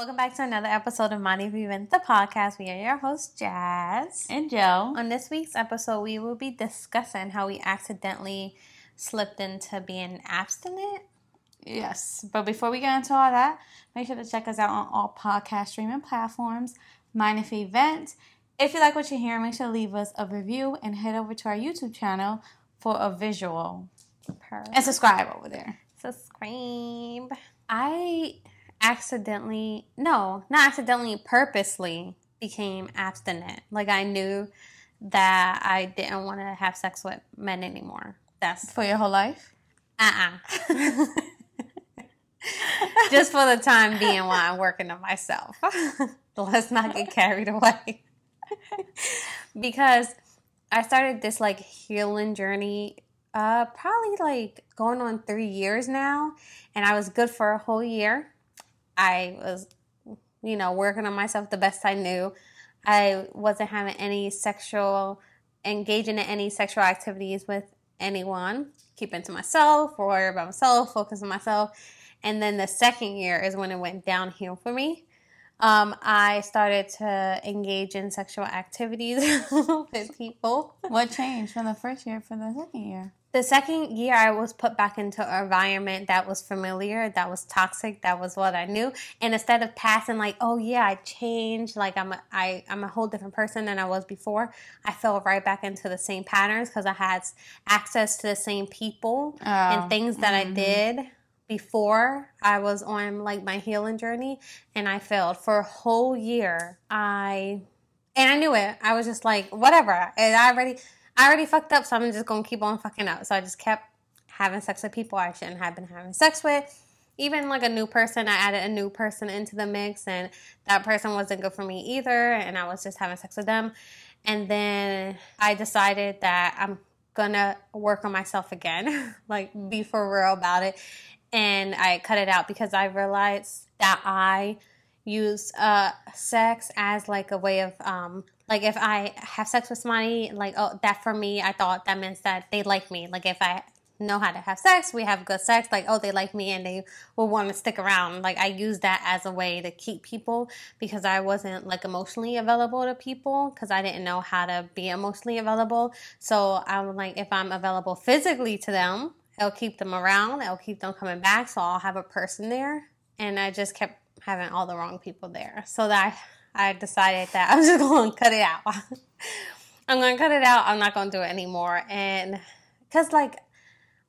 Welcome back to another episode of Mind If We Vent, the podcast. We are your hosts, Jazz and Joe. On this week's episode, we will be discussing how we accidentally slipped into being abstinent. Yes, but before we get into all that, make sure to check us out on all podcast streaming platforms. Mind If We Vent. If you like what you're hearing, make sure to leave us a review and head over to our YouTube channel for a visual. Perfect. And subscribe over there. Subscribe. I accidentally, no, not accidentally, purposely became abstinent. Like I knew that I didn't want to have sex with men anymore. That's for your whole life? Uh uh Just for the time being while I'm working on myself. Let's not get carried away. because I started this like healing journey uh probably like going on 3 years now and I was good for a whole year. I was you know working on myself the best I knew. I wasn't having any sexual engaging in any sexual activities with anyone, keeping to myself, worry about myself, focus on myself. And then the second year is when it went downhill for me. Um, I started to engage in sexual activities with people. What changed from the first year for the second year? The second year, I was put back into an environment that was familiar, that was toxic, that was what I knew. And instead of passing like, "Oh yeah, I changed," like I'm a, I, I'm a whole different person than I was before, I fell right back into the same patterns because I had access to the same people oh, and things that mm-hmm. I did before I was on like my healing journey and I failed for a whole year. I and I knew it. I was just like, whatever. And I already I already fucked up, so I'm just gonna keep on fucking up. So I just kept having sex with people I shouldn't have been having sex with. Even like a new person, I added a new person into the mix, and that person wasn't good for me either, and I was just having sex with them. And then I decided that I'm gonna work on myself again, like be for real about it and I cut it out because I realized that I use uh, sex as like a way of um, like if I have sex with somebody, like oh that for me, I thought that means that they like me. Like if I know how to have sex, we have good sex, like oh they like me and they will want to stick around. Like I use that as a way to keep people because I wasn't like emotionally available to people because I didn't know how to be emotionally available. So I'm like if I'm available physically to them, it'll keep them around, it'll keep them coming back. So I'll have a person there. And I just kept having all the wrong people there. So that I, I decided that I'm just going to cut it out. I'm going to cut it out. I'm not going to do it anymore. And because, like,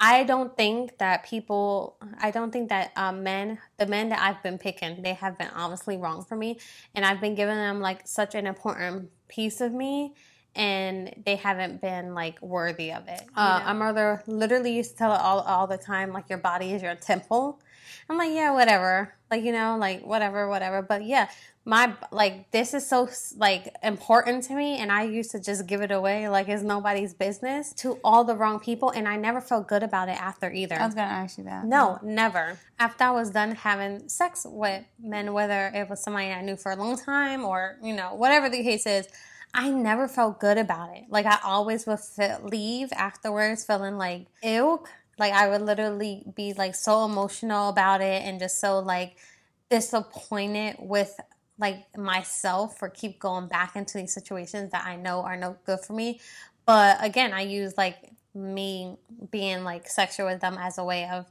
I don't think that people, I don't think that um, men, the men that I've been picking, they have been obviously wrong for me. And I've been giving them like such an important piece of me and they haven't been like worthy of it. Uh, my mother literally used to tell it all all the time, like your body is your temple. I'm like, yeah, whatever, like you know, like whatever, whatever. But yeah, my like this is so like important to me, and I used to just give it away like it's nobody's business to all the wrong people, and I never felt good about it after either. I was gonna ask you that. No, never. After I was done having sex with men, whether it was somebody I knew for a long time or you know whatever the case is. I never felt good about it. Like I always would leave afterwards feeling like ew. Like I would literally be like so emotional about it and just so like disappointed with like myself for keep going back into these situations that I know are no good for me. But again, I use like me being like sexual with them as a way of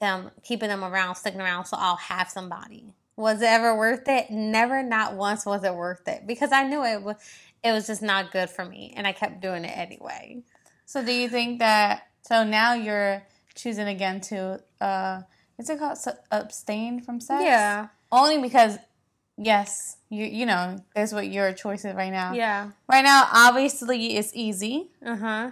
them keeping them around, sticking around so I'll have somebody. Was it ever worth it? Never, not once was it worth it because I knew it was it was just not good for me and I kept doing it anyway. So do you think that so now you're choosing again to uh is it called abstain from sex? Yeah. Only because yes, you you know, there's what your choice is right now. Yeah. Right now obviously it's easy. Uh-huh.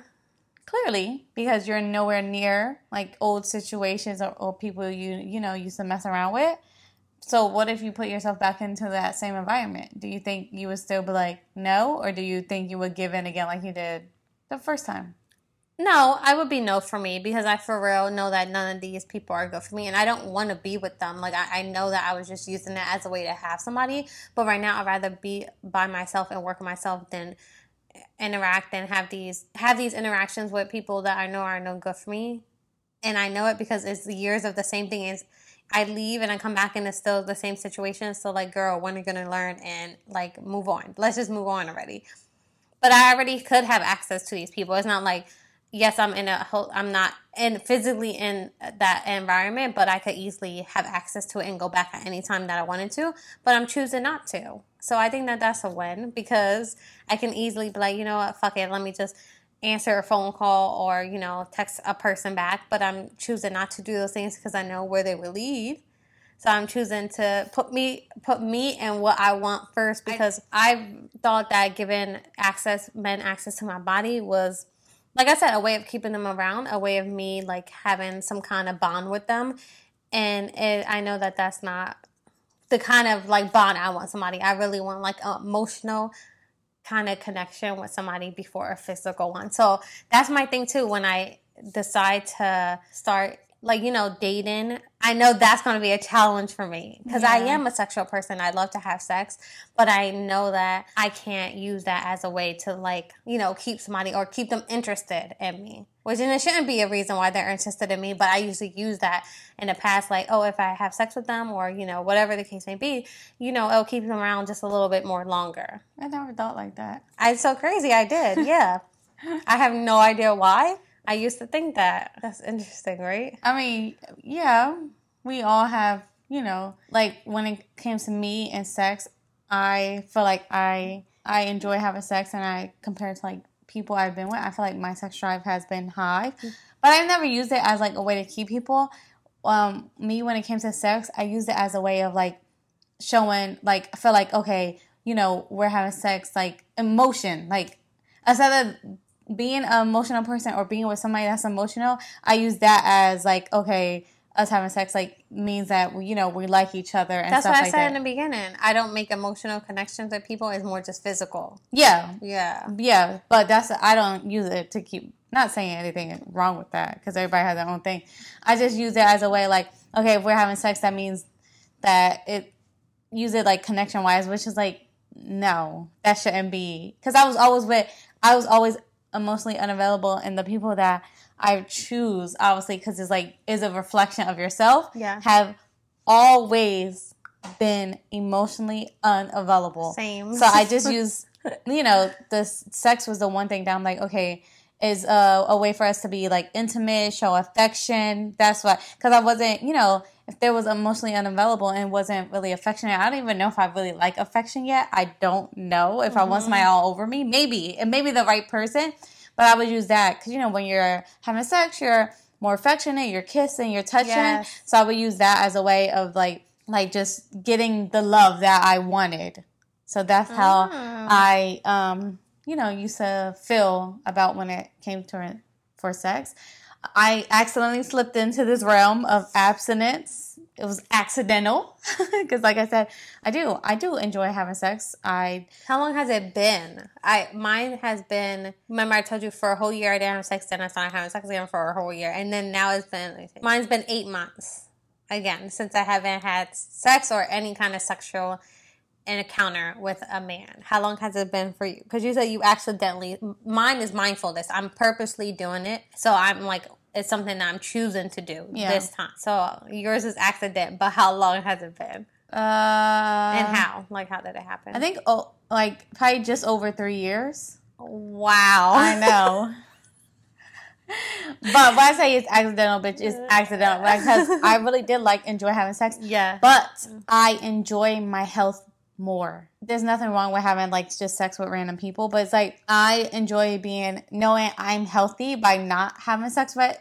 Clearly, because you're nowhere near like old situations or, or people you you know used to mess around with. So what if you put yourself back into that same environment? Do you think you would still be like no, or do you think you would give in again like you did the first time? No, I would be no for me because I for real know that none of these people are good for me and I don't want to be with them. Like I, I know that I was just using it as a way to have somebody, but right now I'd rather be by myself and work on myself than eh, interact and have these have these interactions with people that I know are no good for me. And I know it because it's the years of the same thing is I leave and I come back and it's still the same situation. So like, girl, when are you gonna learn and like move on? Let's just move on already. But I already could have access to these people. It's not like yes, I'm in a whole, I'm not in physically in that environment, but I could easily have access to it and go back at any time that I wanted to. But I'm choosing not to. So I think that that's a win because I can easily be like, you know what, fuck it, let me just answer a phone call or you know text a person back. But I'm choosing not to do those things because I know where they will lead. So I'm choosing to put me put me and what I want first because I, I thought that giving access men access to my body was like I said, a way of keeping them around, a way of me like having some kind of bond with them. And it, I know that that's not the kind of like bond I want somebody. I really want like emotional kind of connection with somebody before a physical one. So that's my thing too. When I decide to start like you know dating i know that's going to be a challenge for me because yeah. i am a sexual person. I love to have sex but i know that i can't use that as a way to like you know keep somebody or keep them interested in me which and it shouldn't be a reason why they're interested in me but i usually use that in the past like oh if i have sex with them or you know whatever the case may be you know it'll keep them around just a little bit more longer. I never thought like that. I'm so crazy i did yeah. I have no idea why I used to think that. That's interesting, right? I mean, yeah, we all have, you know, like when it came to me and sex, I feel like I I enjoy having sex and I compare to like people I've been with, I feel like my sex drive has been high. But I've never used it as like a way to keep people. Um, me when it came to sex, I used it as a way of like showing like I feel like okay, you know, we're having sex like emotion, like instead of being an emotional person or being with somebody that's emotional, I use that as like, okay, us having sex like means that we, you know we like each other and that's stuff what I like said that. in the beginning. I don't make emotional connections with people. It's more just physical. Yeah, Yeah. yeah, but that's I don't use it to keep. Not saying anything wrong with that because everybody has their own thing. I just use it as a way like, okay, if we're having sex, that means that it use it like connection wise, which is like no, that shouldn't be. Because I was always with, I was always emotionally unavailable, and the people that I choose, obviously, because it's like is a reflection of yourself. Yeah. have always been emotionally unavailable. Same. So I just use, you know, the sex was the one thing that I'm like, okay, is a, a way for us to be like intimate, show affection. That's why, because I wasn't, you know, if there was emotionally unavailable and wasn't really affectionate, I don't even know if I really like affection yet. I don't know if I want somebody all over me. Maybe, and maybe the right person, but I would use that because, you know, when you're having sex, you're more affectionate, you're kissing, you're touching. Yes. So I would use that as a way of like, like just getting the love that I wanted. So that's how Ah. I, um, you know, used to feel about when it came to for sex. I accidentally slipped into this realm of abstinence. It was accidental because, like I said, I do I do enjoy having sex. I How long has it been? I mine has been. Remember, I told you for a whole year I didn't have sex. Then I started having sex again for a whole year, and then now it's been. Mine's been eight months again since I haven't had sex or any kind of sexual encounter with a man. How long has it been for you? Because you said you accidentally. Mine is mindfulness. I'm purposely doing it, so I'm like. It's something that I'm choosing to do Yeah. this time. So yours is accident, but how long has it been? uh And how? Like, how did it happen? I think oh, like probably just over three years. Wow. I know. but when I say it's accidental, bitch, it's accidental because I really did like enjoy having sex. Yeah. But I enjoy my health more. There's nothing wrong with having like just sex with random people, but it's like I enjoy being knowing I'm healthy by not having sex with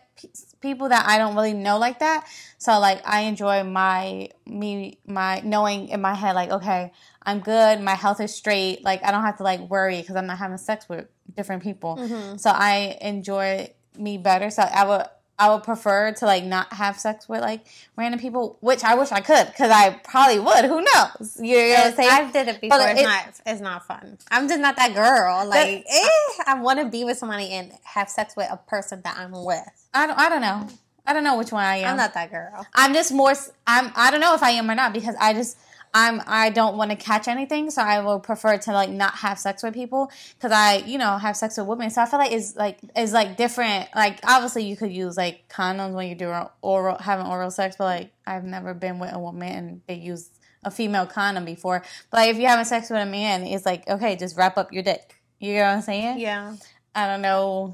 people that I don't really know like that. So like I enjoy my me my knowing in my head like okay, I'm good, my health is straight, like I don't have to like worry cuz I'm not having sex with different people. Mm-hmm. So I enjoy me better. So I would I would prefer to like not have sex with like random people, which I wish I could because I probably would. Who knows? You know what I'm saying? I've did it before. But it's it- not. It's not fun. I'm just not that girl. Like, eh, I want to be with somebody and have sex with a person that I'm with. I don't. I don't know. I don't know which one I am. I'm not that girl. I'm just more. I'm. I don't know if I am or not because I just. I'm I don't want to catch anything, so I will prefer to like not have sex with people because I you know have sex with women. So I feel like it's like it's like different. Like obviously you could use like condoms when you're doing oral having oral sex, but like I've never been with a woman and they use a female condom before. But like, if you're having sex with a man, it's like okay, just wrap up your dick. You know what I'm saying? Yeah. I don't know.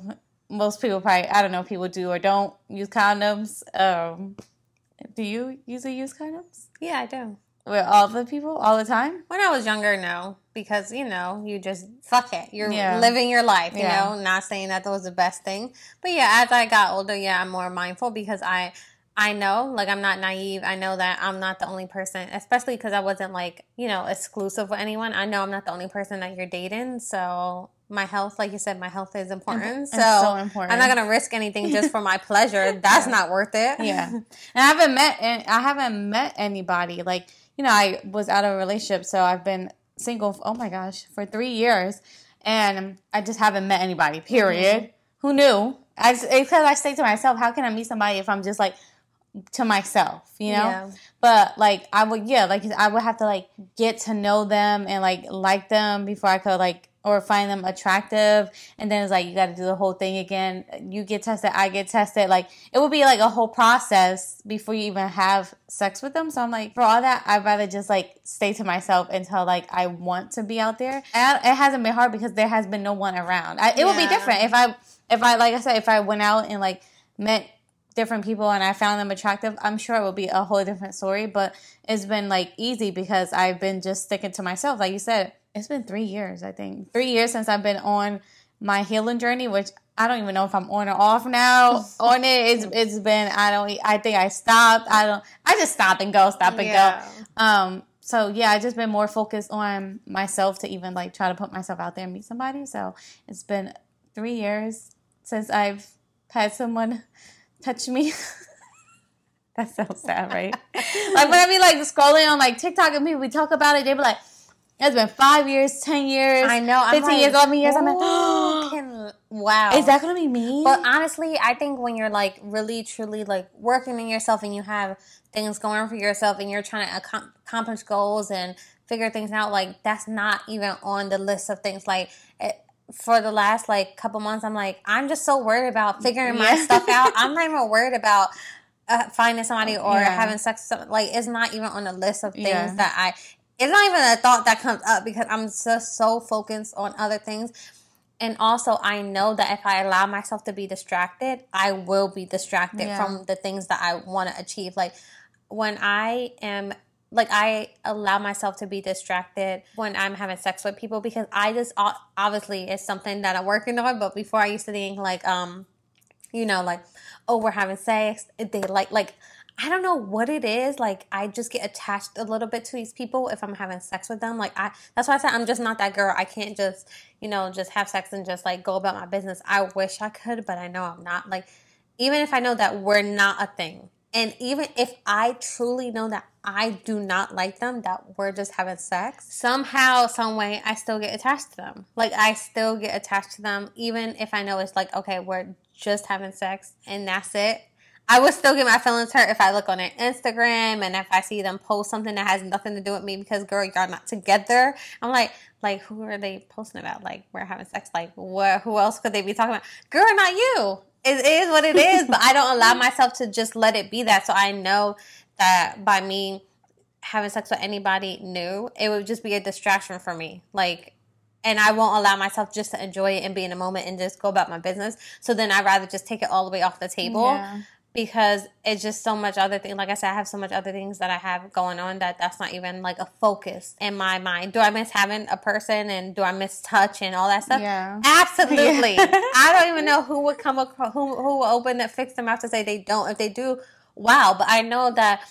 Most people probably I don't know if people do or don't use condoms. Um, do you usually use condoms? Yeah, I do. With all the people all the time? When I was younger, no, because you know you just fuck it. You're Yeah. living your life. You Yeah. know, not saying that that was the best thing, but yeah, as I got older, yeah, I'm more mindful because I. I know, like, I'm not naive. I know that I'm not the only person, especially because I wasn't, like, you know, exclusive with anyone. I know I'm not the only person that you're dating. So, my health, like you said, my health is important. So, so important. I'm not going to risk anything just for my pleasure. That's not worth it. yeah and i haven't met and i haven't met anybody like you know i was out of a relationship so i've been single oh my gosh for three years and i just haven't met anybody period. Mm-hmm. Who knew? I, because i say to myself how can i meet somebody if i'm just like to myself you know? Yeah. but like i would yeah like i would have to like get to know them and like like them before i could like or find them attractive and then it's like you got to do the whole thing again. You get tested i get tested. Like it would be like a whole process before you even have sex with them. So i'm like for all that i'd rather just like stay to myself until like i want to be out there. And it hasn't been hard because there has been no one around. I, it would be different if i if i like i said if i went out and like met different people and I found them attractive, I'm sure it would be a whole different story. But it's been like easy because I've been just sticking to myself. Like you said, it's been three years, I think. Three years since I've been on my healing journey, which I don't even know if I'm on or off now. on it, it's it's been I don't I think I stopped. I don't I just stop and go, stop and Yeah. go. Um so yeah, I just been more focused on myself to even like try to put myself out there and meet somebody. So it's been three years since I've had someone touch me. That's so sad, right? like when I be like scrolling on like TikTok and people we talk about it, they be like, "It's been five years, ten years, I know. I'm fifteen like, years, eleven years." I'm like, can, wow. "Is that gonna be me?" But honestly, I think when you're like really truly like working in yourself and you have things going for yourself and you're trying to accomplish goals and figure things out, like that's not even on the list of things. Like it, for the last like couple months, I'm like I'm just so worried about figuring my stuff out. I'm not even worried about. Uh, finding somebody or Yeah. having sex, with some- like it's not even on the list of things Yeah. that I. It's not even a thought that comes up because I'm just so focused on other things and also I know that if I allow myself to be distracted, I will be distracted Yeah. from the things that I want to achieve. Like when I am like I allow myself to be distracted when I'm having sex with people because I just obviously it's something that I'm working on. But before I used to think like um, you know, like oh we're having sex. They like like I don't know what it is. Like I just get attached a little bit to these people if I'm having sex with them. Like I that's why I said I'm just not that girl. I can't just, you know, just have sex and just like go about my business. I wish I could, but I know I'm not. Like even if I know that we're not a thing. And even if I truly know that I do not like them, that we're just having sex, somehow, some way, I still get attached to them. Like I still get attached to them, even if I know it's like, okay, we're just having sex and that's it. I would still get my feelings hurt if I look on their Instagram and if I see them post something that has nothing to do with me because girl, y'all not together. I'm like, like who are they posting about? Like we're having sex. Like what? Who else could they be talking about? Girl, not you. It is what it is. but I don't allow myself to just let it be that. So I know that by me having sex with anybody new, it would just be a distraction for me. Like and I won't allow myself just to enjoy it and be in a moment and just go about my business. So then I'd rather just take it all the way off the table Yeah. Because it's just so much other thing. Like I said, I have so much other things that I have going on that that's not even like a focus in my mind. Do I miss having a person and do I miss touch and all that stuff? Yeah. Absolutely. Yeah. I don't even know who would come across, who who will open it, fix them out to say they don't. If they do, wow. But I know that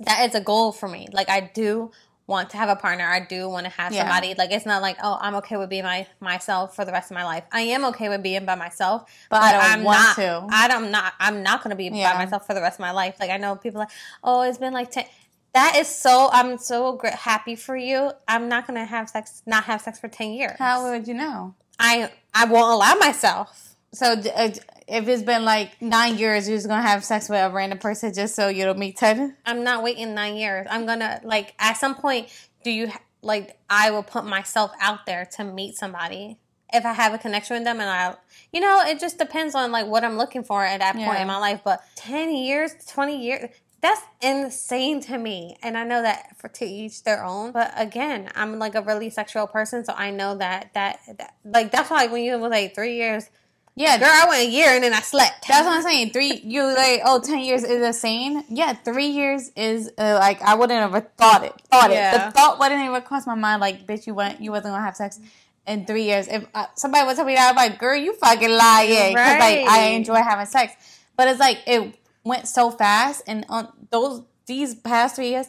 that is a goal for me. Like I do want to have a partner. I do want to have Yeah. somebody. Like it's not like oh I'm okay with being my myself for the rest of my life. I am okay with being by myself, But I don't I'm want not, to. I'm not. not. I'm not going to be Yeah. by myself for the rest of my life. Like I know people like oh it's been like ten. That is so. I'm so gr- happy for you. I'm not going to have sex. Not have sex for ten years. How would you know? I I won't allow myself. So uh, if it's been like nine years, you're just gonna have sex with a random person just so you don't meet Ted? I'm not waiting nine years. I'm gonna like at some point. Do you like? I will put myself out there to meet somebody if I have a connection with them, and I, you know, it just depends on like what I'm looking for at that point Yeah. in my life. But ten years, twenty years. That's insane to me, and I know that for to each their own. But again, I'm like a really sexual person, so I know that that, that like that's why when you was like three years, Yeah, girl, I went a year and then I slept. That's what I'm saying. Three, you like, oh, 10 years is insane. Yeah, three years is uh, like I wouldn't have ever thought it. Thought it. The thought wouldn't even cross my mind. Like, bitch, you went, you wasn't gonna have sex in three years. If uh, somebody would tell me that, I'm like, girl, you fucking lying. Right. Because like I enjoy having sex, but it's like it went so fast, and on those these past three years,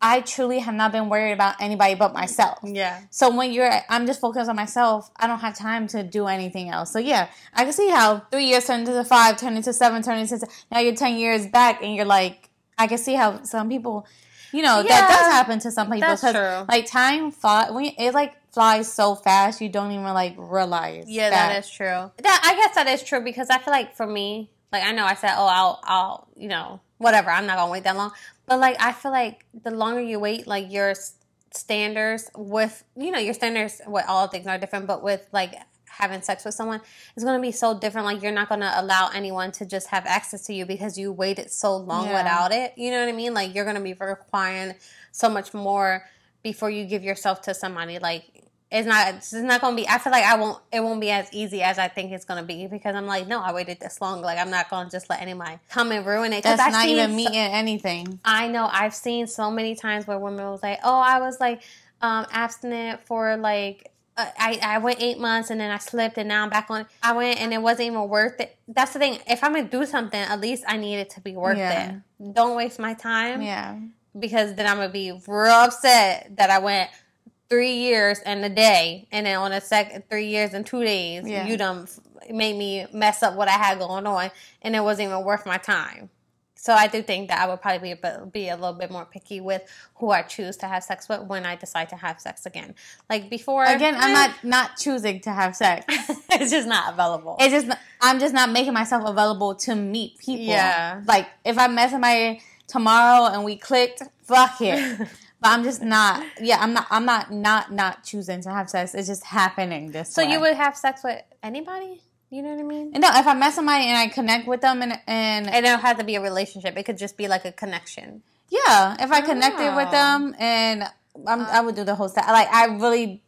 I truly have not been worried about anybody but myself. Yeah. So when you're, I'm just focused on myself. I don't have time to do anything else. So yeah, I can see how three years turn into five, turn into seven, turn into now you're ten years back, and you're like, I can see how some people, you know, that does happen to some people. that's true. Like time when it like flies so fast, you don't even like realize. Yeah, that is true. That I guess that is true because I feel like for me, like I know I said, oh, I'll, I'll, you know, whatever. I'm not gonna wait that long. But like I feel like the longer you wait, like your standards with, you know, your standards with all things are different, but with like having sex with someone is going to be so different. Like you're not going to allow anyone to just have access to you because you waited so long Yeah. without it. You know what I mean? Like you're going to be requiring so much more before you give yourself to somebody. Like it's not it's not gonna be i feel like i won't it won't be as easy as i think it's gonna be because i'm like no i waited this long like i'm not gonna just let anybody come and ruin it That's I've not even so- meeting anything. i know i've seen so many times where women was like oh i was like um abstinent for like uh, I, I went eight months and then I slipped and now I'm back on. I went and it wasn't even worth it. That's the thing. If I'm gonna do something, at least I need it to be worth Yeah. it. Don't waste my time Yeah. because then I'm gonna be real upset that I went three years and a day, and then on a second three years and two days, Yeah. you done made me mess up what I had going on, and it wasn't even worth my time. So I do think that I would probably be a, bit, be a little bit more picky with who I choose to have sex with when I decide to have sex again. Like before, Again, I'm not not choosing to have sex. it's just not available. It's just I'm just not making myself available to meet people. Yeah. Like if I met somebody tomorrow and we clicked, fuck it. but I'm just not. Yeah, I'm not. I'm not not not choosing to have sex. It's just happening this so way. you would have sex with anybody? You know what I mean? No, if I met somebody and I connect with them and and It don't have to be a relationship. It could just be like a connection. yeah, if I connected with Oh. them and I'm, I would do the whole stuff. Like I really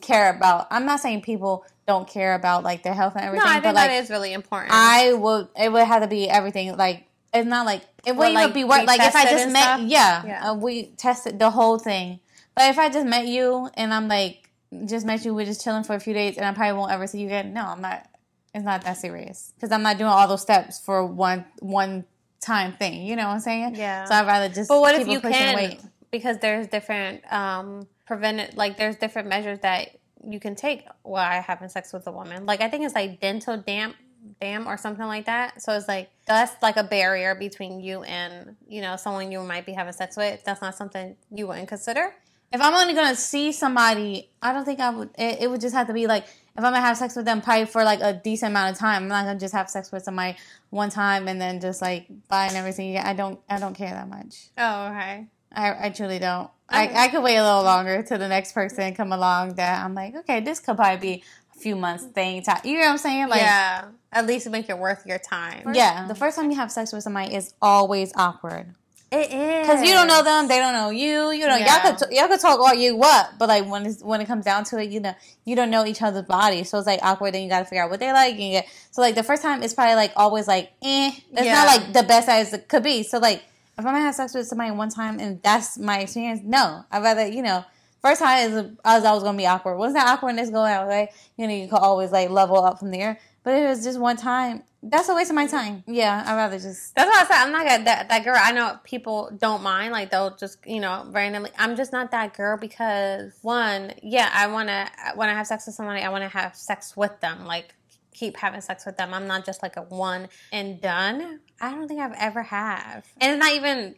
care about. I'm not saying people don't care about like their health and everything. No, I think but like that is really important. I would. It would have to be everything. Like it's not like it wouldn't like, even be worth. Like if I just met, stuff? yeah, Yeah. Uh, we tested the whole thing. But if I just met you and I'm like just met you, we're just chilling for a few days, and I probably won't ever see you again. No, I'm not. It's not that serious because I'm not doing all those steps for one one time thing. You know what I'm saying? Yeah. So I'd rather just. But what keep if you can? weight. Because there's different um prevented like there's different measures that you can take while having sex with a woman. Like I think it's like dental damp dam or something like that. So it's like that's like a barrier between you and you know someone you might be having sex with. That's not something you wouldn't consider. If I'm only gonna see somebody, I don't think I would. It, it would just have to be like if I'm gonna have sex with them, probably for like a decent amount of time. I'm not gonna just have sex with somebody one time and then just like buy and everything. I don't. I don't care that much. Oh, okay. I, I truly don't. I, I could wait a little longer till the next person come along that I'm like, okay, this could probably be few months thing. Time. You know what I'm saying? Like, yeah. At least make it worth your time. yeah. The first time you have sex with somebody is always awkward. It is. Because you don't know them, they don't know you. You know, Yeah. y'all could y'all could talk all you what, but like when it's, when it comes down to it, you know, you don't know each other's body, so it's like awkward. Then you got to figure out what they like. And get, so like the first time, it's probably like always like, eh, it's Yeah. not like the best as it could be. So like if I'm gonna have sex with somebody one time and that's my experience, no, I'd rather you know. First time is I was always gonna be awkward. Once that awkwardness go out, right? You know, you could always like level up from there. But it was just one time, that's a waste of my time. Yeah, I'd rather just That's why I said I'm not that, that girl. I know people don't mind, like they'll just you know randomly. I'm just not that girl because one, yeah, I want to when I have sex with somebody, I want to have sex with them, like keep having sex with them. I'm not just like a one and done. I don't think I've ever have, and it's not even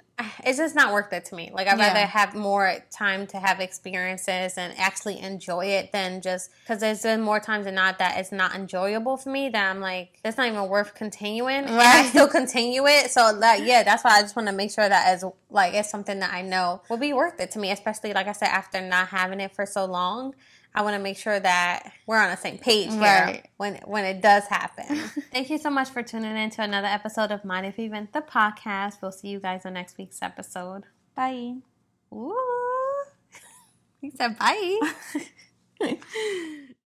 it's just not worth it to me. Like I'd Yeah. rather have more time to have experiences and actually enjoy it than just because there's been more times than not that it's not enjoyable for me. That I'm like, it's not even worth continuing. And I Right. still continue it. So that yeah, that's why I just want to make sure that as like it's something that I know will be worth it to me. Especially like I said, after not having it for so long. I want to make sure that we're on the same page here Right. when when it does happen. Thank you so much for tuning in to another episode of Mind If We Vent the podcast. We'll see you guys on next week's episode. Bye. Ooh. He said bye.